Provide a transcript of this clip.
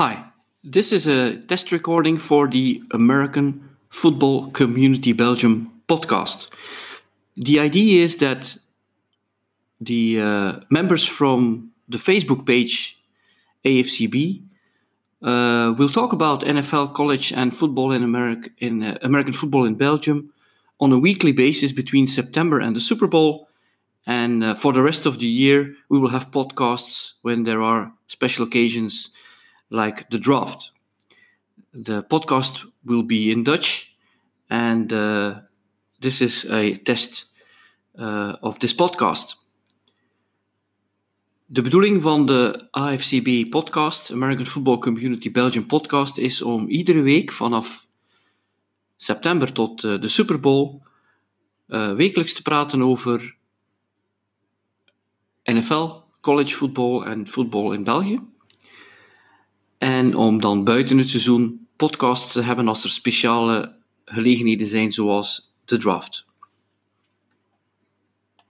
Hi, this is a test recording for the American Football Community Belgium podcast. The idea is that the uh, members from the Facebook page AFCB uh, will talk about NFL, college, and football in, America, in uh, American football in Belgium on a weekly basis between September and the Super Bowl. And uh, for the rest of the year, we will have podcasts when there are special occasions like the draft. The podcast will be in Dutch, and uh, this is a test uh, of this podcast. De bedoeling van de AFCB podcast, American Football Community Belgium podcast, is om iedere week vanaf september tot uh, de Super Bowl uh, wekelijks te praten over NFL, college football en voetbal in België. En om dan buiten het seizoen podcasts te hebben als er speciale gelegenheden zijn, zoals de draft.